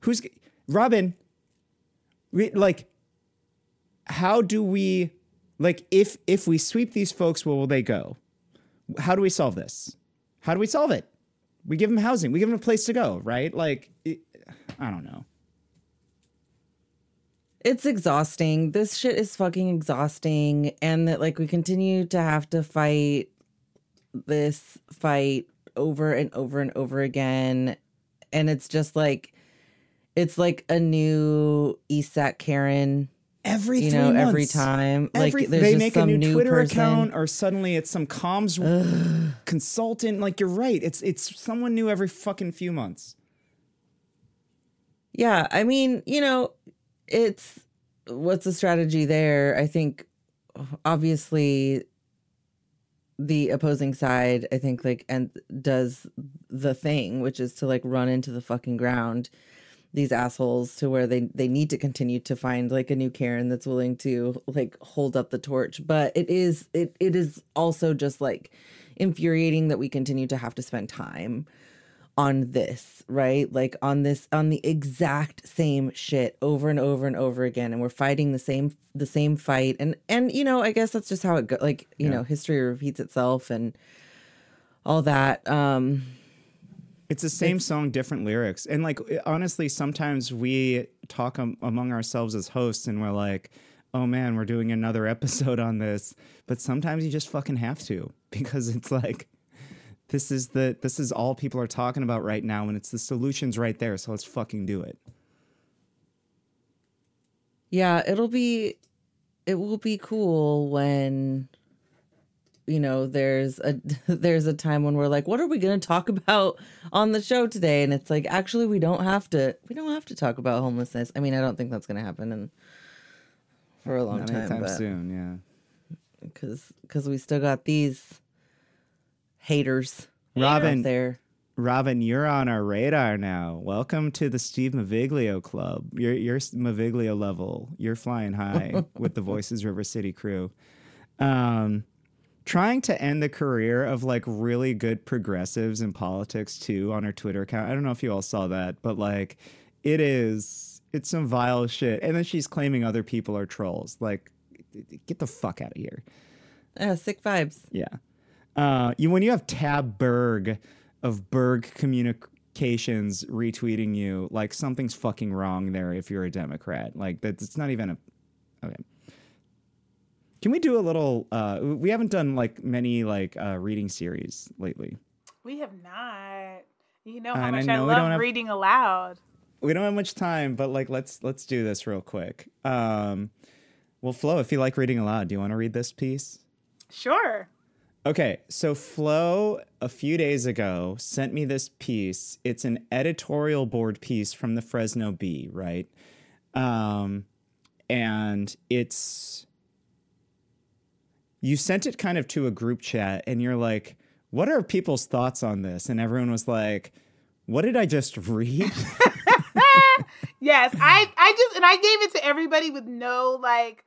who's Robin? We, like, how do we, like, if if we sweep these folks, where will they go? How do we solve this? How do we solve it? We give them housing. We give them a place to go, right? Like, it, I don't know. it's exhausting. This shit is fucking exhausting. And that like we continue to have to fight this fight over and over and over again. And it's just like it's like a new ESAC Karen, Every you know, months, every time. Every, like there's they just make a new, new Twitter person. account, or suddenly it's some comms consultant. Like you're right, it's it's someone new every fucking few months. Yeah, I mean, you know, it's what's the strategy there? I think obviously the opposing side, I think like and does the thing, which is to like run into the fucking ground these assholes to where they they need to continue to find like a new Karen that's willing to like hold up the torch. But it is it it is also just like infuriating that we continue to have to spend time on this, right? Like on this on the exact same shit over and over and over again and we're fighting the same the same fight and and you know, I guess that's just how it go like, you know, history repeats itself and all that. Um It's the same song, different lyrics. And like honestly, sometimes we talk am- among ourselves as hosts and we're like, "Oh man, we're doing another episode on this." But sometimes you just fucking have to because it's like this is the this is all people are talking about right now and it's the solutions right there, so let's fucking do it. Yeah, it'll be it will be cool when you know there's a there's a time when we're like what are we going to talk about on the show today and it's like actually we don't have to we don't have to talk about homelessness. I mean, I don't think that's going to happen and for a long Not time but soon, yeah. cuz cuz we still got these haters Robin, out there. Robin, you're on our radar now. Welcome to the Steve Maviglio Club. You're you're Maviglio level. You're flying high with the Voices River City crew. Um, trying to end the career of like really good progressives in politics too on her Twitter account. I don't know if you all saw that, but like it is it's some vile shit. And then she's claiming other people are trolls. Like get the fuck out of here. Yeah, sick vibes. Yeah. Uh, you when you have Tab Berg of Berg Communications retweeting you, like something's fucking wrong there. If you're a Democrat, like that's it's not even a. Okay. Can we do a little? Uh, we haven't done like many like uh, reading series lately. We have not. You know how And much I, we love have- reading aloud. We don't have much time, but like let's let's do this real quick. Um, well, Flo, if you like reading aloud, do you want to read this piece? Sure. Okay, so Flo a few days ago sent me this piece. It's an editorial board piece from the Fresno Bee, right? Um, and it's you sent it kind of to a group chat, and you're like, "What are people's thoughts on this?" And everyone was like, "What did I just read?" Yes, I I just and I gave it to everybody with no like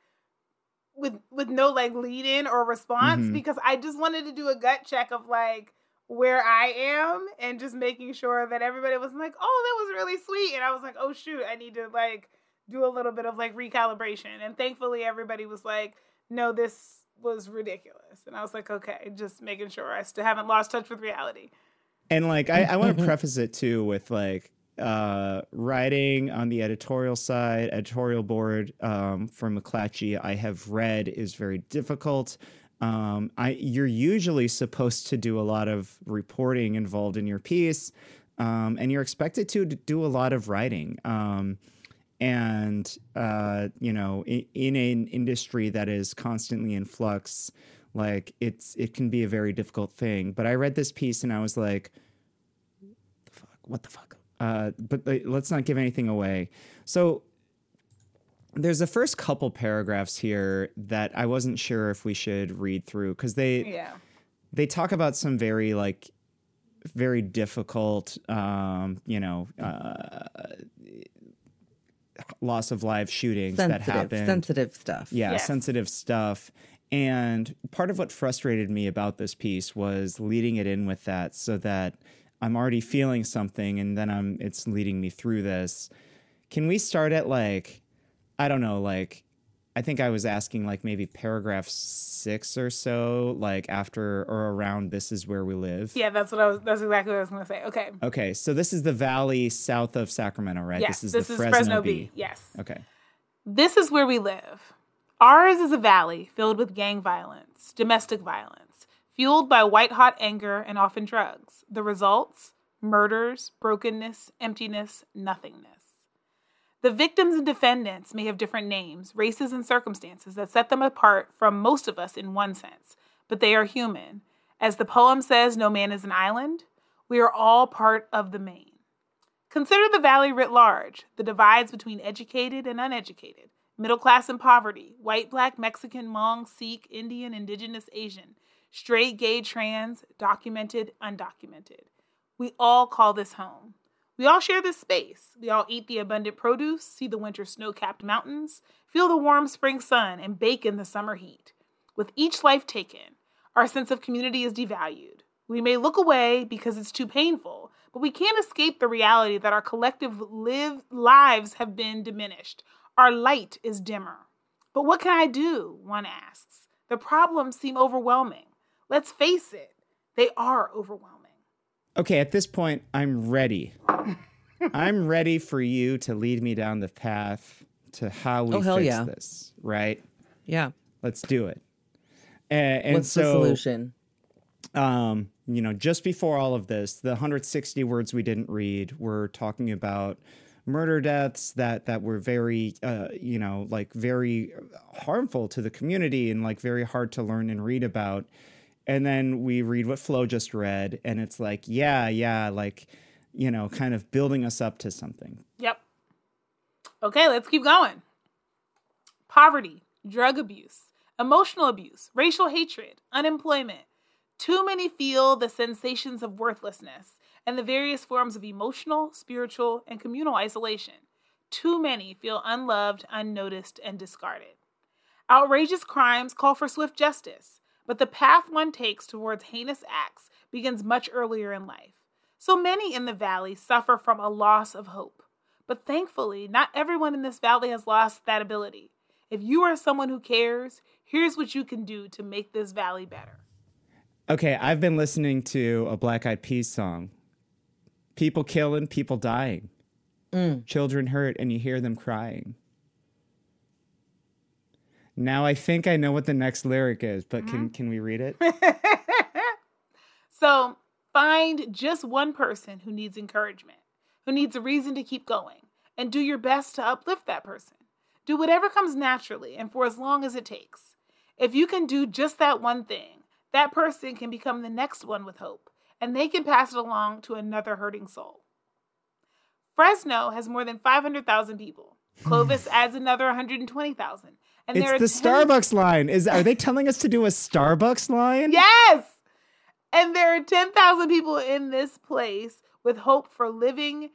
with with no like lead in or response Mhm. because I just wanted to do a gut check of like where I am and just making sure that everybody was like, "Oh, that was really sweet." And I was like, "Oh shoot, I need to like do a little bit of like recalibration." And thankfully everybody was like, "No, this was ridiculous." And I was like, "Okay, just making sure I still haven't lost touch with reality." And like I, I want to preface it too with like uh writing on the editorial side, editorial board um for McClatchy, I have read is very difficult. Um, I you're usually supposed to do a lot of reporting involved in your piece, um, and you're expected to, do a lot of writing. Um, and uh, you know, in, in an industry that is constantly in flux, like it's it can be a very difficult thing. But I read this piece and I was like, "The fuck? What the fuck?" Uh, but let's not give anything away. So there's the first couple paragraphs here that I wasn't sure if we should read through because they Yeah. they talk about some very like very difficult um you know uh loss of live shootings that sensitive, happened sensitive stuff. yeah Yes. sensitive stuff and part of what frustrated me about this piece was leading it in with that so that i'm already feeling something and then i'm it's leading me through this can we start at like i don't know like i think i was asking like maybe paragraph six or so like after or around this is where we live Yeah, that's what I was. That's exactly what I was going to say. Okay. okay so this is the valley south of sacramento right Yes, this is this the is fresno, Fresno. Yes. okay This is where we live. Ours is a valley filled with gang violence, domestic violence, fueled by white hot anger and often drugs. The results murders, brokenness, emptiness, nothingness. The victims and defendants may have different names, races, and circumstances that set them apart from most of us in one sense, but they are human. As the poem says, No man is an island. We are all part of the main. Consider the valley writ large, the divides between educated and uneducated, middle class and poverty, white, black, Mexican, Hmong, Sikh, Indian, indigenous, Asian, straight, gay, trans, documented, undocumented. We all call this home. We all share this space. We all eat the abundant produce, see the winter snow capped mountains, feel the warm spring sun, and bake in the summer heat. With each life taken, our sense of community is devalued. We may look away because it's too painful, but we can't escape the reality that our collective live lives have been diminished. Our light is dimmer. But what can I do? One asks. The problems seem overwhelming. Let's face it, they are overwhelming. Okay, at this point, I'm ready. I'm ready for you to lead me down the path to how we Oh, hell fix yeah. this, right? Yeah. Let's do it. And, and What's the solution? um, you know, just before all of this, the 160 words we didn't read were talking about murder deaths that that were very, uh, you know, like very harmful to the community and like very hard to learn and read about. And then we read what Flo just read, and it's like, yeah, yeah, like, you know, kind of building us up to something. Yep. Okay, let's keep going. Poverty, drug abuse, emotional abuse, racial hatred, unemployment. Too many feel the sensations of worthlessness and the various forms of emotional, spiritual, and communal isolation. Too many feel unloved, unnoticed, and discarded. Outrageous crimes call for swift justice, but the path one takes towards heinous acts begins much earlier in life. So many in the valley suffer from a loss of hope. But thankfully, not everyone in this valley has lost that ability. If you are someone who cares, here's what you can do to make this valley better. Okay, I've been listening to a Black Eyed Peas song. People killing, people dying. Mm. Children hurt, and you hear them crying. Now I think I know what the next lyric is, but can mm-hmm. can we read it? So find just one person who needs encouragement, who needs a reason to keep going, and do your best to uplift that person. Do whatever comes naturally and for as long as it takes. If you can do just that one thing, that person can become the next one with hope, and they can pass it along to another hurting soul. Fresno has more than 500,000 people. Clovis adds another 120,000. And It's the 10 Starbucks line. Is are they telling us to do a Starbucks line? Yes. And there are 10,000 people in this place with hope for living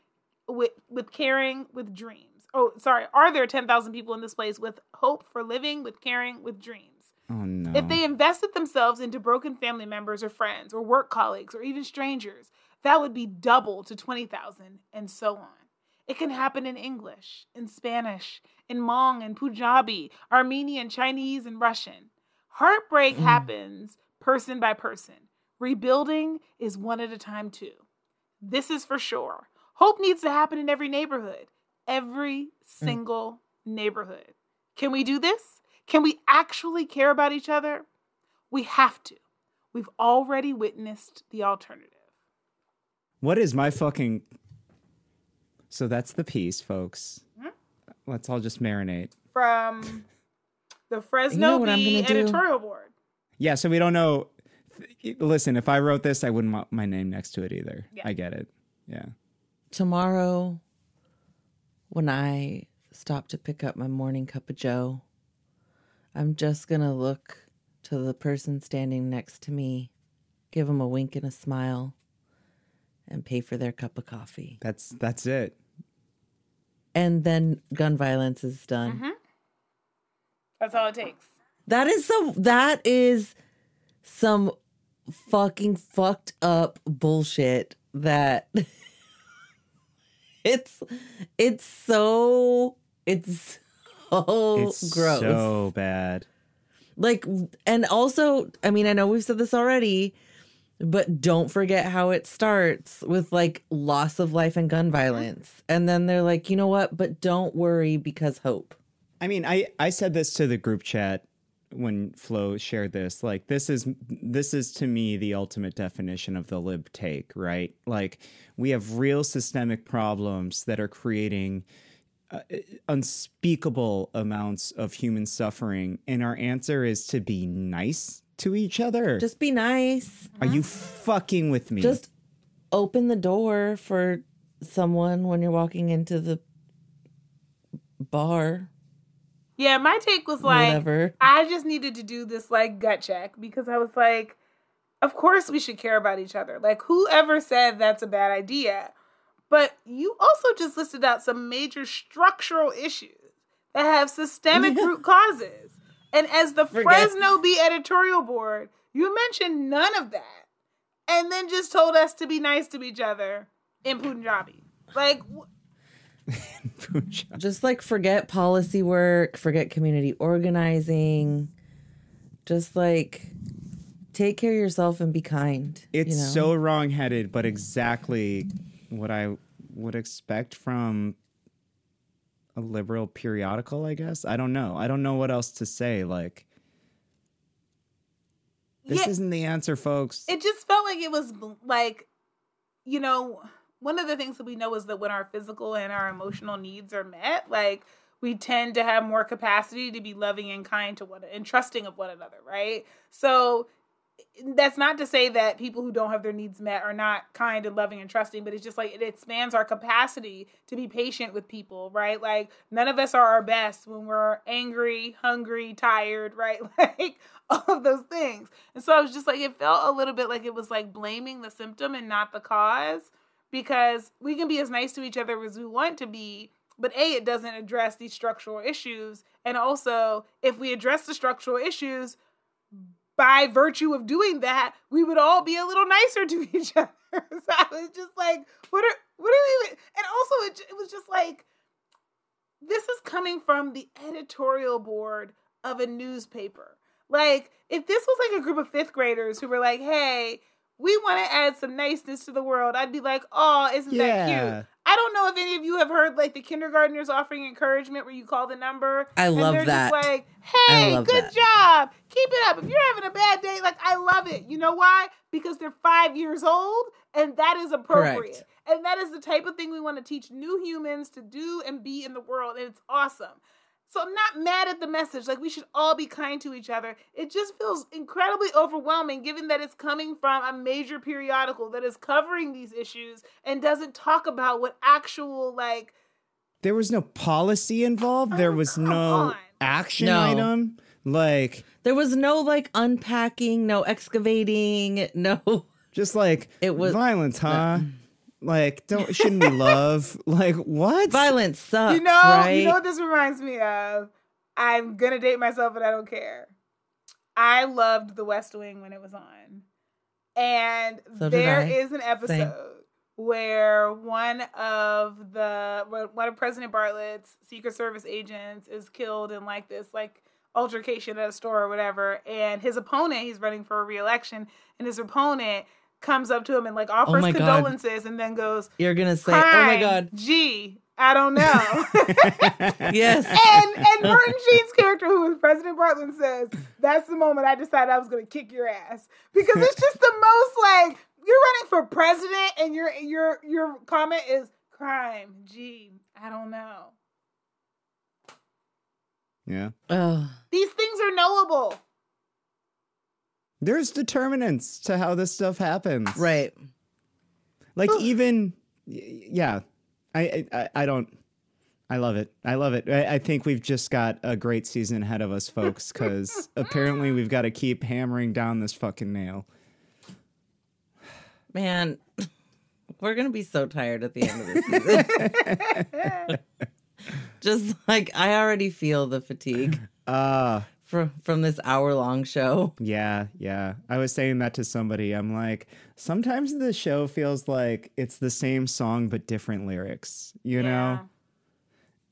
with with caring with dreams. Oh, sorry. Are there 10,000 people in this place with hope for living with caring with dreams? Oh no. If they invested themselves into broken family members or friends or work colleagues or even strangers, that would be double to 20,000 and so on. It can happen in English, in Spanish, in Hmong and Punjabi, Armenian, Chinese, and Russian. Heartbreak mm. happens person by person. Rebuilding is one at a time, too. This is for sure. Hope needs to happen in every neighborhood, every mm. single neighborhood. Can we do this? Can we actually care about each other? We have to. We've already witnessed the alternative. What is my fucking. So that's the piece, folks. Let's all just marinate. From the Fresno know Bee gonna do? editorial board. Yeah, so we don't know. Listen, if I wrote this, I wouldn't want my name next to it either. Yeah. I get it. Yeah. Tomorrow, when I stop to pick up my morning cup of Joe, I'm just going to look to the person standing next to me, give them a wink and a smile, and pay for their cup of coffee. That's that's it. And then gun violence is done. Mm-hmm. That's all it takes. That is some that is some fucking fucked up bullshit that it's it's so it's so it's gross. so bad. Like and also, I mean, I know we've said this already, but don't forget how it starts with like loss of life and gun violence. And then they're like, "You know what? But don't worry because hope." I mean, I I said this to the group chat when Flo shared this. Like this is this is to me the ultimate definition of the lib take, right? Like we have real systemic problems that are creating uh, unspeakable amounts of human suffering and our answer is to be nice to each other. Just be nice. are you fucking with me? just open the door for someone when you're walking into the bar Yeah, my take was like whatever I just needed to do this like gut check because I was like, of course we should care about each other. Like whoever said that's a bad idea. But you also just listed out some major structural issues that have systemic root causes. And as the Forget- Fresno Bee editorial board, you mentioned none of that. And then just told us to be nice to each other in Punjabi. Like, wh- just like forget policy work forget community organizing just like take care of yourself and be kind It's you know? so wrong-headed, but exactly what I would expect from a liberal periodical, I guess. I don't know. I don't know what else to say. Like, this Yeah. isn't the answer, folks. it just felt like it was like you know one of the things that we know is that when our physical and our emotional needs are met like we tend to have more capacity to be loving and kind to one and trusting of one another right so that's not to say that people who don't have their needs met are not kind and loving and trusting, but it's just like it expands our capacity to be patient with people, right? Like none of us are our best when we're angry, hungry, tired, right? Like all of those things. And so I was just like, it felt a little bit like it was like blaming the symptom and not the cause because we can be as nice to each other as we want to be. But A, it doesn't address these structural issues. And also, if we address the structural issues, by virtue of doing that, we would all be a little nicer to each other. so I was just like, what are what are we? And also, it, it was just like, this is coming from the editorial board of a newspaper. Like, if this was like a group of fifth graders who were like, hey, we want to add some niceness to the world, I'd be like, oh, isn't that cute? I don't know if any of you have heard like the kindergartners offering encouragement where you call the number. I and love they're that. Just like, hey, good that. job. Keep it up. If you're having a bad day, like I love it. You know why? Because they're five years old and that is appropriate. Correct. And that is the type of thing we want to teach new humans to do and be in the world. And it's awesome. So I'm not mad at the message. Like we should all be kind to each other. It just feels incredibly overwhelming given that it's coming from a major periodical that is covering these issues and doesn't talk about what actual like there was no policy involved. Oh, there Oh, was no on. action No. item. Like, there was no like unpacking no excavating no just like It was- violence, huh? Like, don't shouldn't we love? Like, what? violence sucks you know, right you know what this reminds me of? I'm gonna date myself, but I don't care. I loved The West Wing when it was on, and So did there I. is an episode where one of the one of President Bartlet's Secret Service agents is killed in like this like altercation at a store or whatever, and his opponent he's running for a reelection, and his opponent comes up to him and like oh offers my God. condolences, and then goes, you're gonna say oh my god Gee, I don't know. Yes. and and Martin Sheen's character, who is President Bartland, says, "That's the moment I decided I was going to kick your ass," because it's just the most like you're running for president, and your your your comment is crime. Gee, I don't know. Yeah. Oh, These things are knowable. There's determinants to how this stuff happens. right. Like even yeah. I I, I don't I love it. I love it. I, I think we've just got a great season ahead of us, folks, because apparently we've got to keep hammering down this fucking nail. Man, we're gonna be so tired at the end of the season. Just like I already feel the fatigue Uh from from this hour long show. Yeah, yeah. I was saying that to somebody. I'm like, sometimes the show feels like it's the same song but different lyrics, you know?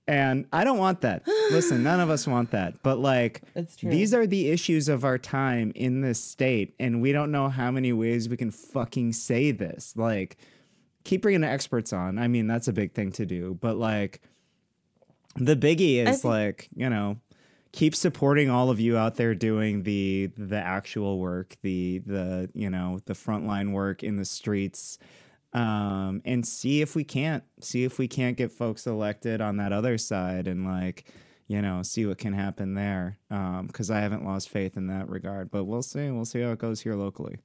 And I don't want that. Listen, none of us want that. But like, It's true. these are the issues of our time in this state, and we don't know how many ways we can fucking say this. Like, keep bringing the experts on. I mean, that's a big thing to do. But like, the biggie is think- like, you know, keep supporting all of you out there doing the the actual work, the the you know the frontline work in the streets, um, and see if we can't see if we can't get folks elected on that other side, and like you know see what can happen there. Because I haven't lost faith in that regard, but we'll see. We'll see how it goes here locally.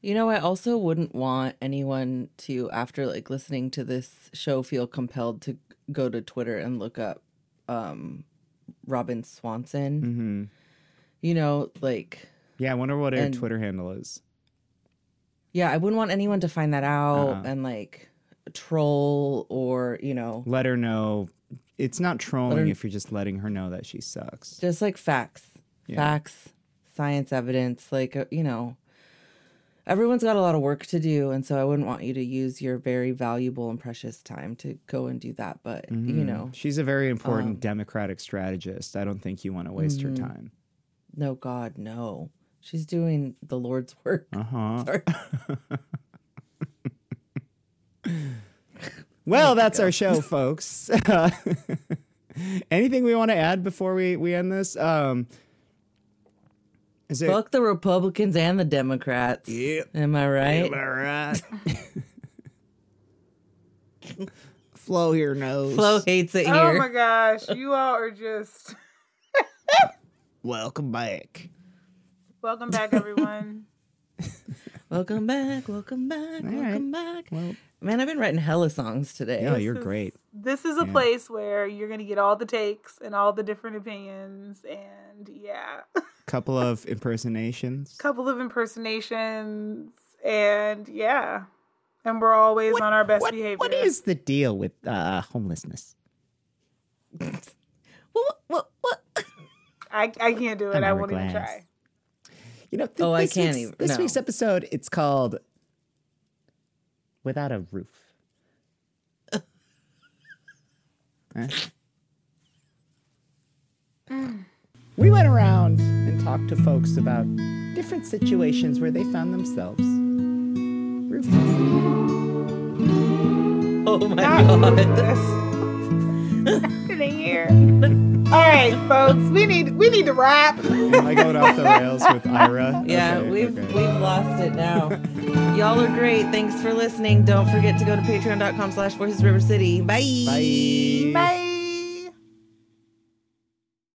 You know, I also wouldn't want anyone to, after like listening to this show, feel compelled to go to Twitter and look up um Robin Swanson. hmm You know, like Yeah, I wonder what her And- Twitter handle is. yeah, I wouldn't want anyone to find that out Uh-uh. and like troll or, you know, Let her know. It's not trolling her- if you're just letting her know that she sucks. just like facts. Yeah. Facts, science evidence, like uh, you know, everyone's got a lot of work to do and so I wouldn't want you to use your very valuable and precious time to go and do that, but you Mhm. know, she's a very important um, democratic strategist. I don't think you want to waste Mhm. her time. no god, no. She's doing the Lord's work. Uh huh. Sorry. Well, that's our show, folks. Anything we want to add before we we end this? Um, is it? Fuck the Republicans and the Democrats. Yep. Am I right? Am I right? Flo here knows. Flo hates it Oh here. my gosh, you all are just welcome back. welcome back, everyone. welcome back, welcome back, All welcome back. Well, Man, I've been writing hella songs today. yeah, you're This is- great. This is a Yeah. place where you're gonna get all the takes and all the different opinions, and yeah, Couple of impersonations. couple of impersonations, and yeah, and we're always on our best what, behavior. what is the deal with uh, homelessness? What, what, what? I I can't do it. An I won't even try. You know, th- Oh, I this can't week's- even- This no. week's episode, it's called "Without a Roof." Huh? We went around and talked to folks about different situations where they found themselves roofless. Oh my Not god. ruthless. happening here? All right, folks, we need we need to wrap. Am I going off the rails with Ira? Yeah, Okay, we've okay. we've lost it now. Y'all are great. Thanks for listening. Don't forget to go to patreon.com slash voices river city. Bye. Bye. Bye.